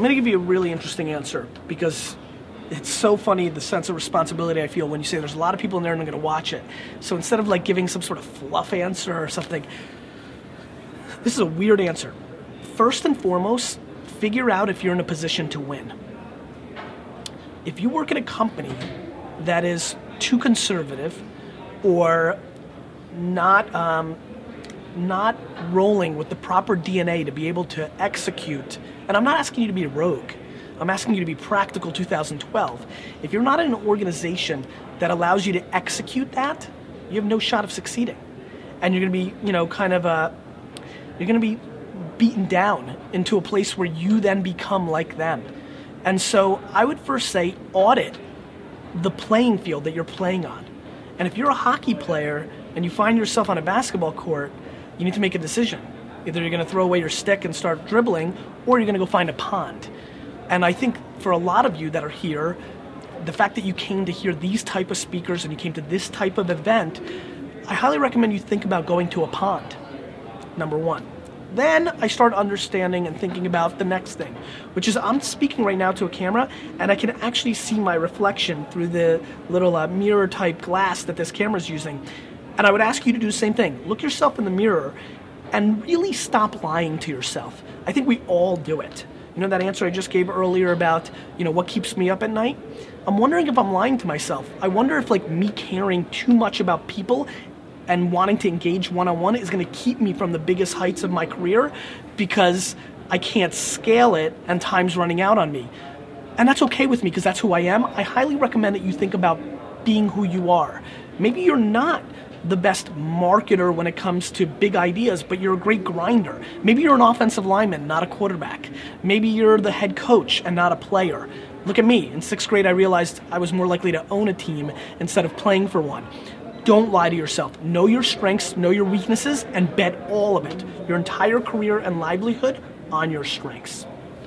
I'm going to give you a really interesting answer because it's so funny the sense of responsibility I feel when you say there's a lot of people in there and I'm going to watch it. So instead of like giving some sort of fluff answer or something, this is a weird answer. First and foremost, figure out if you're in a position to win. If you work at a company that is too conservative or not um, not rolling with the proper DNA to be able to execute. And I'm not asking you to be a rogue. I'm asking you to be practical 2012. If you're not in an organization that allows you to execute that, you have no shot of succeeding. And you're to be, you know, kind of a, you're going to be beaten down into a place where you then become like them. And so I would first say audit the playing field that you're playing on. And if you're a hockey player and you find yourself on a basketball court, you need to make a decision. Either you're going to throw away your stick and start dribbling, or you're going to go find a pond. And I think for a lot of you that are here, the fact that you came to hear these type of speakers and you came to this type of event, I highly recommend you think about going to a pond. Number one. Then I start understanding and thinking about the next thing, which is I'm speaking right now to a camera and I can actually see my reflection through the little uh, mirror type glass that this camera is using. And I would ask you to do the same thing. Look yourself in the mirror and really stop lying to yourself. I think we all do it. You know that answer I just gave earlier about, you know, what keeps me up at night? I'm wondering if I'm lying to myself. I wonder if like me caring too much about people and wanting to engage one on one is going to keep me from the biggest heights of my career because I can't scale it and time's running out on me. And that's okay with me because that's who I am. I highly recommend that you think about being who you are. Maybe you're not the best marketer when it comes to big ideas, but you're a great grinder. Maybe you're an offensive lineman, not a quarterback. Maybe you're the head coach and not a player. Look at me. In sixth grade, I realized I was more likely to own a team instead of playing for one. Don't lie to yourself. Know your strengths, know your weaknesses, and bet all of it, your entire career and livelihood, on your strengths.